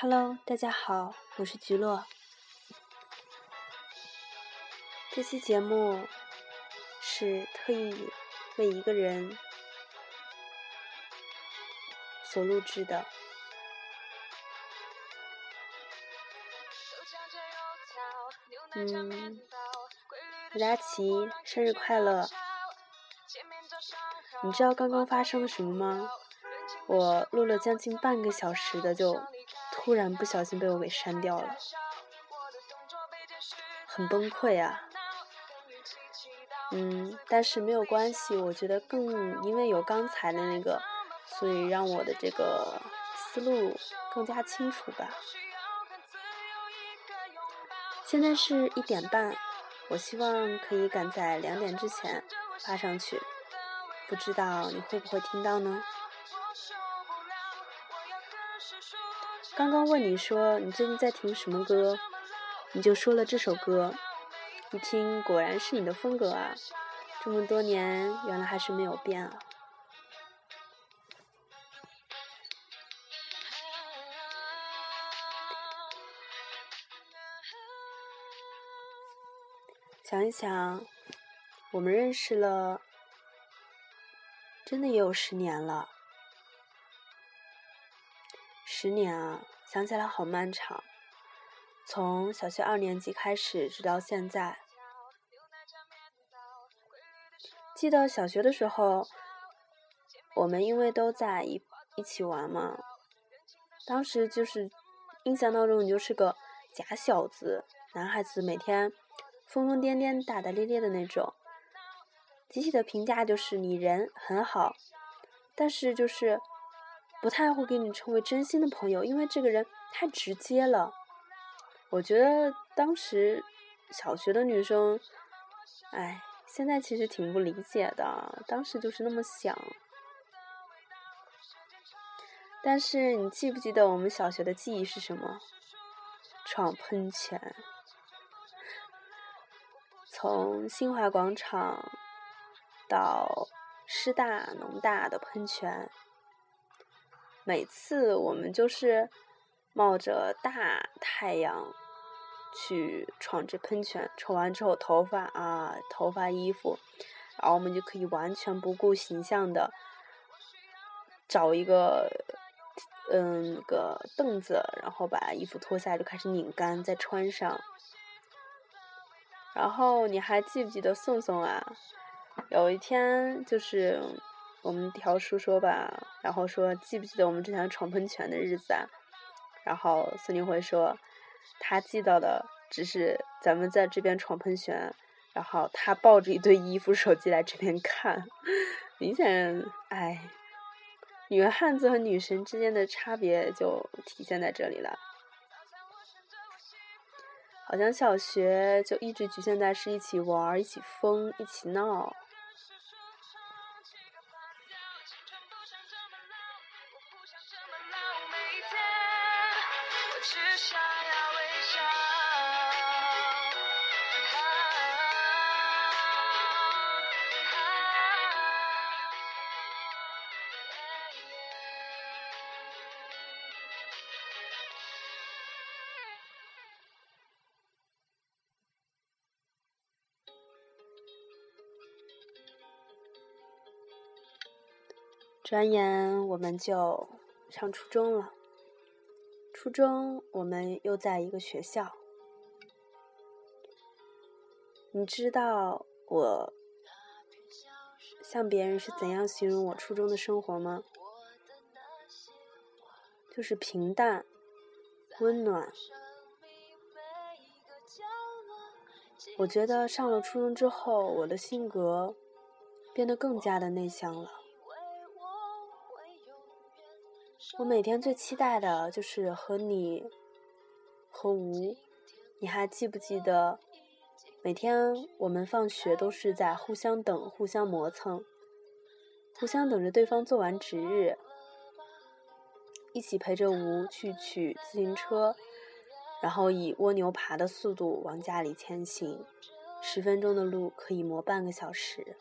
Hello，大家好，我是菊落。这期节目是特意为一个人所录制的。嗯，李佳琦，生日快乐！你知道刚刚发生了什么吗？我录了将近半个小时的，就突然不小心被我给删掉了，很崩溃啊。嗯，但是没有关系，我觉得更因为有刚才的那个，所以让我的这个思路更加清楚吧。现在是一点半，我希望可以赶在两点之前发上去，不知道你会不会听到呢？刚刚问你说你最近在听什么歌，你就说了这首歌，一听果然是你的风格啊！这么多年，原来还是没有变啊。想一想，我们认识了，真的也有十年了。十年啊，想起来好漫长。从小学二年级开始，直到现在。记得小学的时候，我们因为都在一一起玩嘛，当时就是印象当中你就是个假小子，男孩子每天。疯疯癫癫、大大咧咧的那种，集体的评价就是你人很好，但是就是不太会给你成为真心的朋友，因为这个人太直接了。我觉得当时小学的女生，哎，现在其实挺不理解的，当时就是那么想。但是你记不记得我们小学的记忆是什么？闯喷泉。从新华广场到师大、农大的喷泉，每次我们就是冒着大太阳去闯这喷泉，冲完之后头发啊、头发、衣服，然后我们就可以完全不顾形象的找一个嗯个凳子，然后把衣服脱下来就开始拧干，再穿上。然后你还记不记得宋宋啊？有一天就是我们调书说吧，然后说记不记得我们之前闯喷泉的日子啊？然后孙宁辉说他记到的只是咱们在这边闯喷泉，然后他抱着一堆衣服、手机来这边看。明显，哎，女汉子和女神之间的差别就体现在这里了。好像小学就一直局限在是一起玩、一起疯、一起闹。只想要微笑转眼我们就上初中了。初中我们又在一个学校。你知道我向别人是怎样形容我初中的生活吗？就是平淡、温暖。我觉得上了初中之后，我的性格变得更加的内向了。我每天最期待的就是和你和吴，你还记不记得？每天我们放学都是在互相等、互相磨蹭，互相等着对方做完值日，一起陪着吴去取自行车，然后以蜗牛爬的速度往家里前行，十分钟的路可以磨半个小时。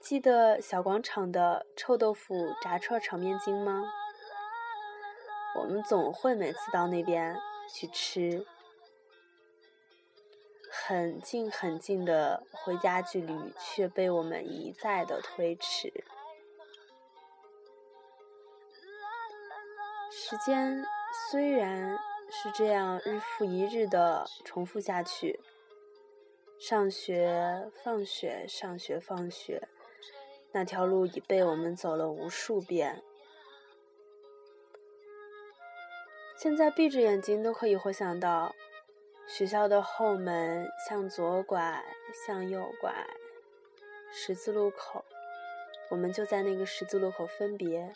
记得小广场的臭豆腐炸串炒面筋吗？我们总会每次到那边去吃，很近很近的回家距离，却被我们一再的推迟。时间虽然是这样日复一日的重复下去，上学、放学、上学、放学，那条路已被我们走了无数遍。现在闭着眼睛都可以回想到，学校的后门向左拐，向右拐，十字路口，我们就在那个十字路口分别。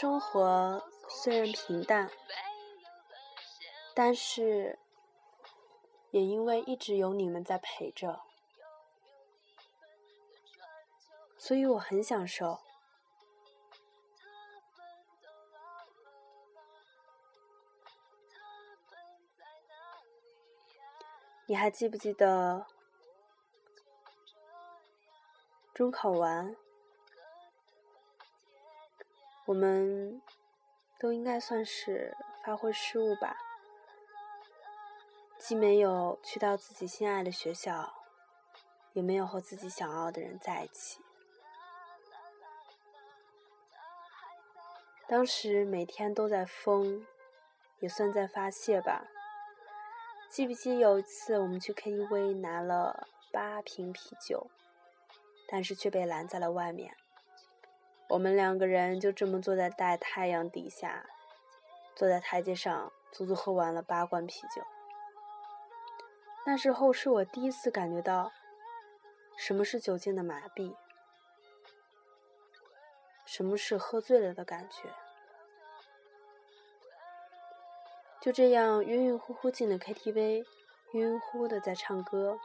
生活虽然平淡，但是也因为一直有你们在陪着，所以我很享受。你还记不记得中考完？我们都应该算是发挥失误吧，既没有去到自己心爱的学校，也没有和自己想要的人在一起。当时每天都在疯，也算在发泄吧。记不记有一次我们去 KTV 拿了八瓶啤酒，但是却被拦在了外面。我们两个人就这么坐在大太阳底下，坐在台阶上，足足喝完了八罐啤酒。那时候是我第一次感觉到什么是酒精的麻痹，什么是喝醉了的感觉。就这样晕晕乎乎进了 KTV，晕晕乎乎的在唱歌。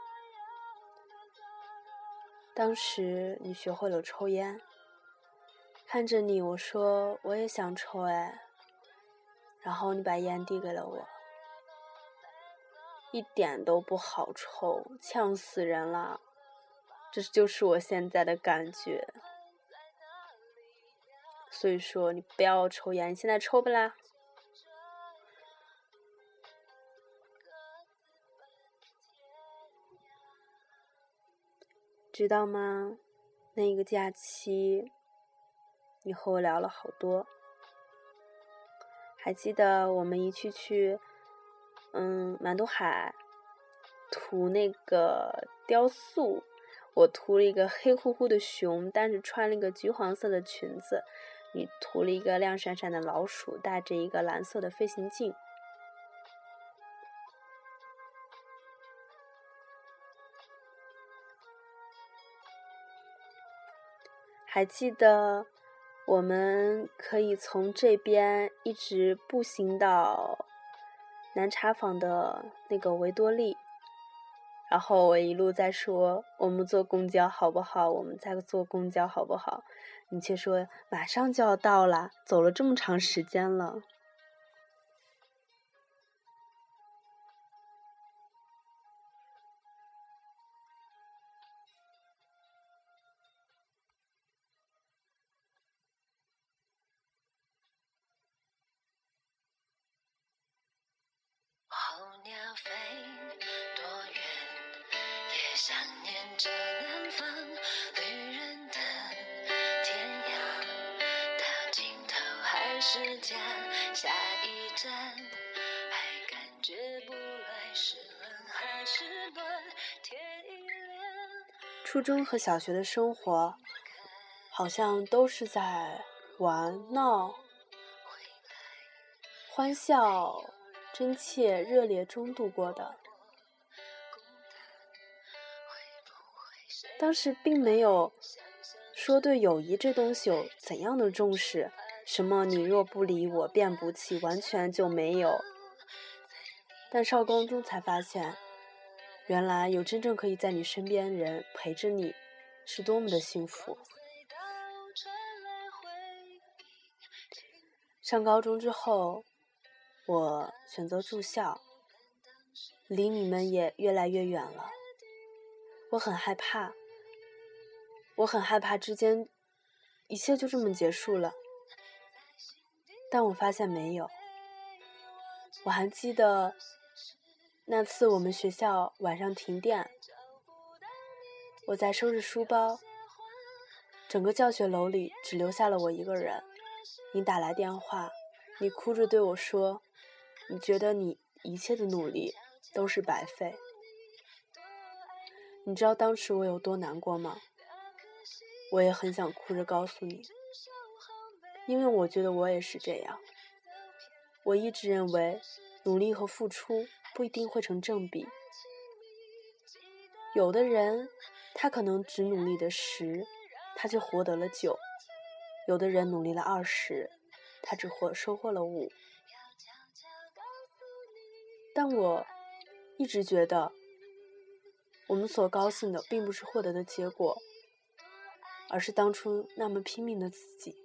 当时你学会了抽烟。看着你，我说我也想抽哎，然后你把烟递给了我，一点都不好抽，呛死人了，这就是我现在的感觉。所以说你不要抽烟，你现在抽不啦？知道吗？那个假期。你和我聊了好多，还记得我们一起去，嗯，满都海涂那个雕塑，我涂了一个黑乎乎的熊，但是穿了一个橘黄色的裙子，你涂了一个亮闪闪的老鼠，戴着一个蓝色的飞行镜，还记得。我们可以从这边一直步行到南茶坊的那个维多利，然后我一路在说我们坐公交好不好？我们再坐公交好不好？你却说马上就要到了，走了这么长时间了。鸟飞多远，也想念着南方旅人的天涯。到尽头还是家，下一站还感觉不来是冷还是暖。天一亮。初中和小学的生活，好像都是在玩闹、欢笑。真切热烈中度过的，当时并没有说对友谊这东西有怎样的重视，什么你若不理我便不弃，完全就没有。但上高中才发现，原来有真正可以在你身边人陪着你，是多么的幸福。上高中之后，我选择住校，离你们也越来越远了。我很害怕，我很害怕之间一切就这么结束了。但我发现没有。我还记得那次我们学校晚上停电，我在收拾书包，整个教学楼里只留下了我一个人。你打来电话，你哭着对我说：“你觉得你一切的努力都是白费。”你知道当时我有多难过吗？我也很想哭着告诉你，因为我觉得我也是这样。我一直认为，努力和付出不一定会成正比。有的人，他可能只努力的十，他就获得了九；有的人努力了二十，他只获收获了五。但我一直觉得，我们所高兴的，并不是获得的结果，而是当初那么拼命的自己。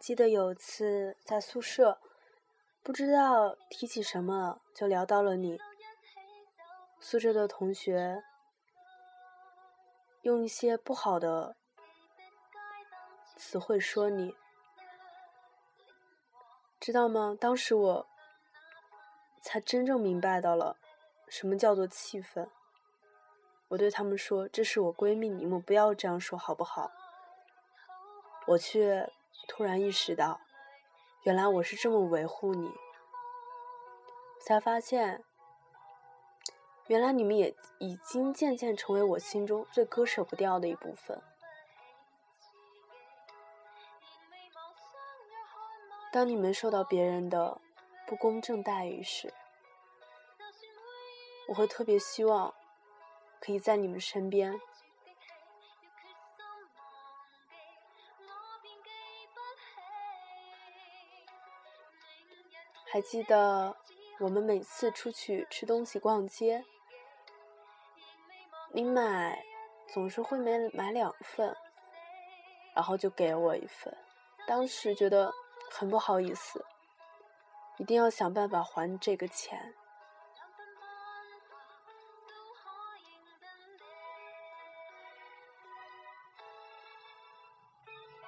记得有次在宿舍，不知道提起什么就聊到了你。宿舍的同学用一些不好的词汇说你，知道吗？当时我才真正明白到了什么叫做气愤。我对他们说：“这是我闺蜜，你们不要这样说好不好？”我却。突然意识到，原来我是这么维护你，才发现，原来你们也已经渐渐成为我心中最割舍不掉的一部分。当你们受到别人的不公正待遇时，我会特别希望可以在你们身边。还记得我们每次出去吃东西、逛街，你买总是会买买两份，然后就给我一份。当时觉得很不好意思，一定要想办法还这个钱。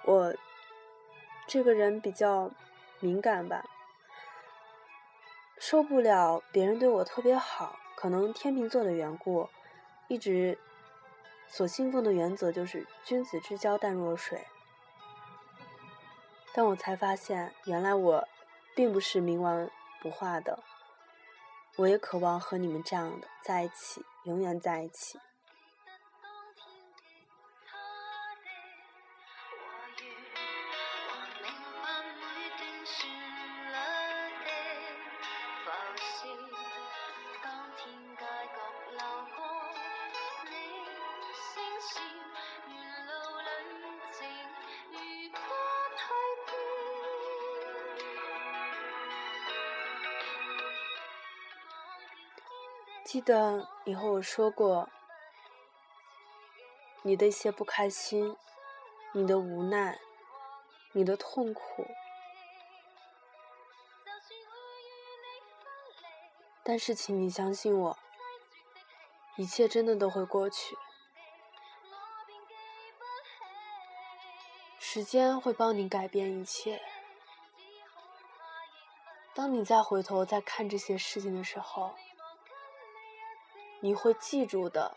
我这个人比较敏感吧。受不了别人对我特别好，可能天秤座的缘故，一直所信奉的原则就是君子之交淡若水。但我才发现，原来我并不是冥顽不化的，我也渴望和你们这样的在一起，永远在一起。记得你和我说过，你的一些不开心，你的无奈，你的痛苦，但是请你相信我，一切真的都会过去，时间会帮你改变一切。当你再回头再看这些事情的时候，你会记住的，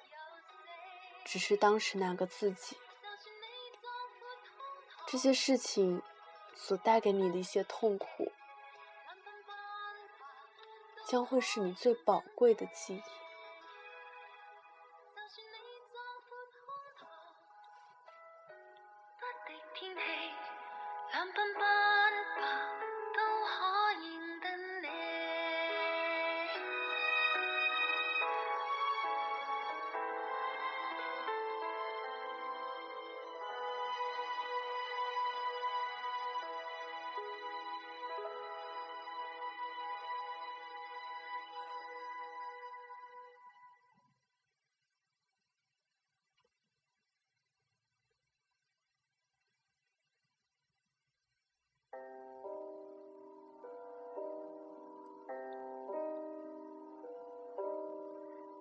只是当时那个自己。这些事情所带给你的一些痛苦，将会是你最宝贵的记忆。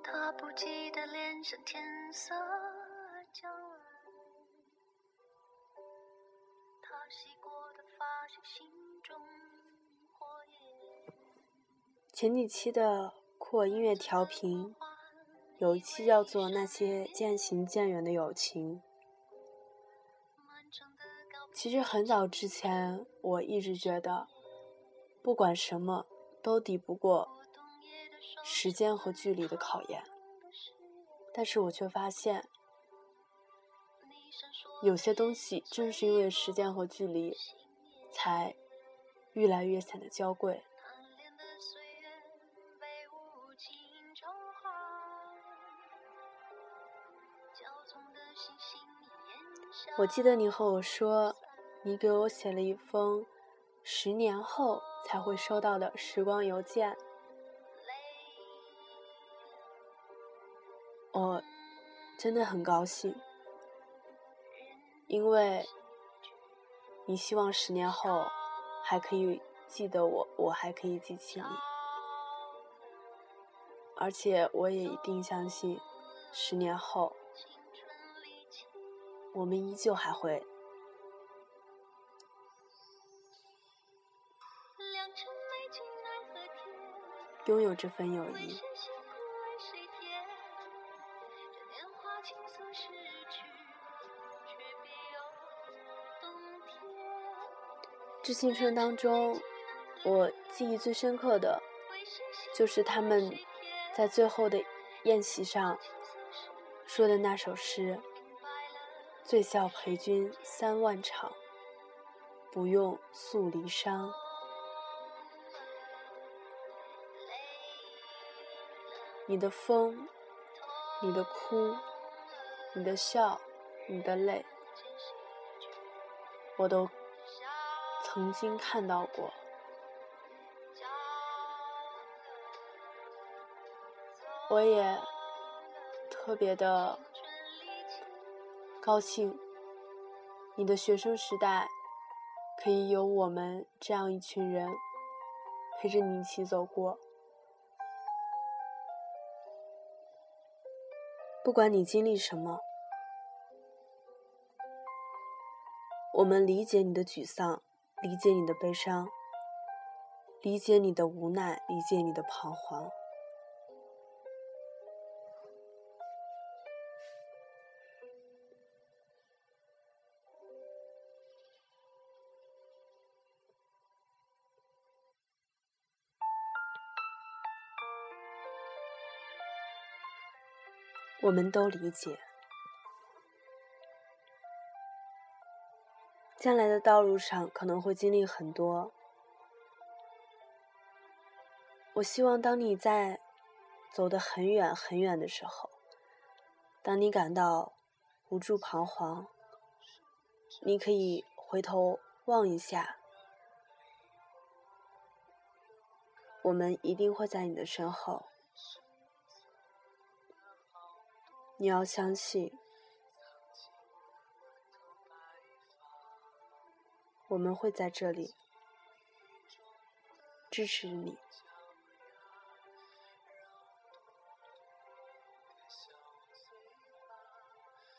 他不记得脸上天色将晚，他洗过的发线心中火焰。前几期的酷我音乐调频，有一期叫做《那些渐行渐远的友情》。其实很早之前，我一直觉得，不管什么都抵不过时间和距离的考验。但是我却发现，有些东西正是因为时间和距离，才越来越显得娇贵。我记得你和我说，你给我写了一封十年后才会收到的时光邮件。我真的很高兴，因为你希望十年后还可以记得我，我还可以记起你，而且我也一定相信，十年后我们依旧还会拥有这份友谊。致青春当中，我记忆最深刻的，就是他们在最后的宴席上说的那首诗：“醉笑陪君三万场，不用诉离殇。”你的风，你的哭，你的笑，你的泪，我都。曾经看到过，我也特别的高兴。你的学生时代可以有我们这样一群人陪着你一起走过。不管你经历什么，我们理解你的沮丧。理解你的悲伤，理解你的无奈，理解你的彷徨。我们都理解。将来的道路上可能会经历很多，我希望当你在走得很远很远的时候，当你感到无助彷徨，你可以回头望一下，我们一定会在你的身后，你要相信。我们会在这里支持你。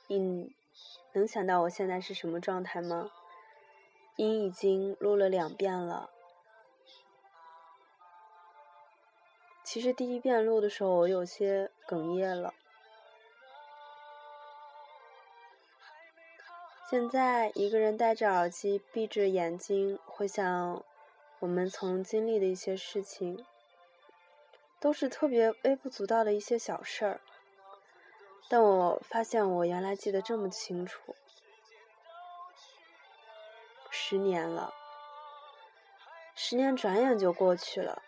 你能想到我现在是什么状态吗？音已经录了两遍了，其实第一遍录的时候，我有些哽咽了。现在一个人戴着耳机，闭着眼睛，回想我们曾经历的一些事情，都是特别微不足道的一些小事儿。但我发现，我原来记得这么清楚。十年了，十年转眼就过去了，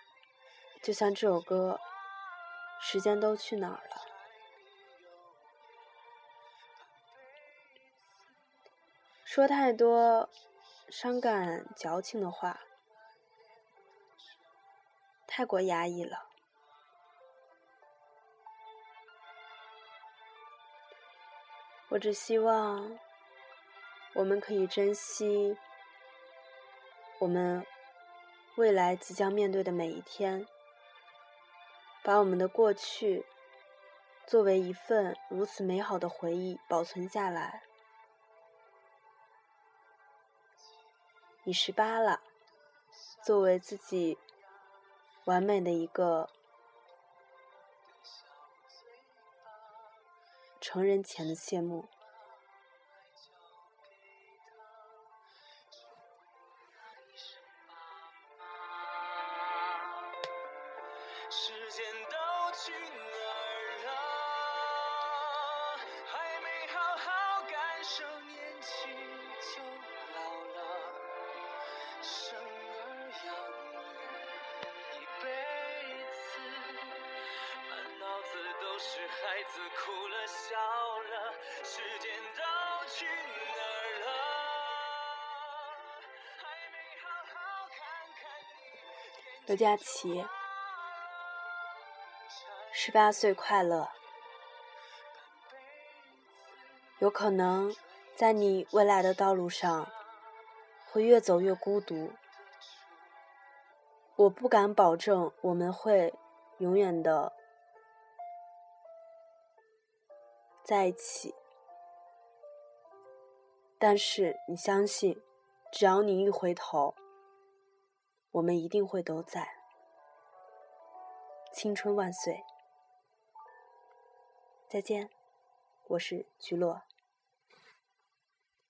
就像这首歌，时间都去哪儿了？说太多伤感矫情的话，太过压抑了。我只希望我们可以珍惜。我们未来即将面对的每一天，把我们的过去作为一份如此美好的回忆保存下来。你十八了，作为自己完美的一个成人前的谢幕。刘佳琪。十八岁快乐，有可能在你未来的道路上会越走越孤独。我不敢保证我们会永远的在一起，但是你相信，只要你一回头，我们一定会都在。青春万岁！再见，我是菊落。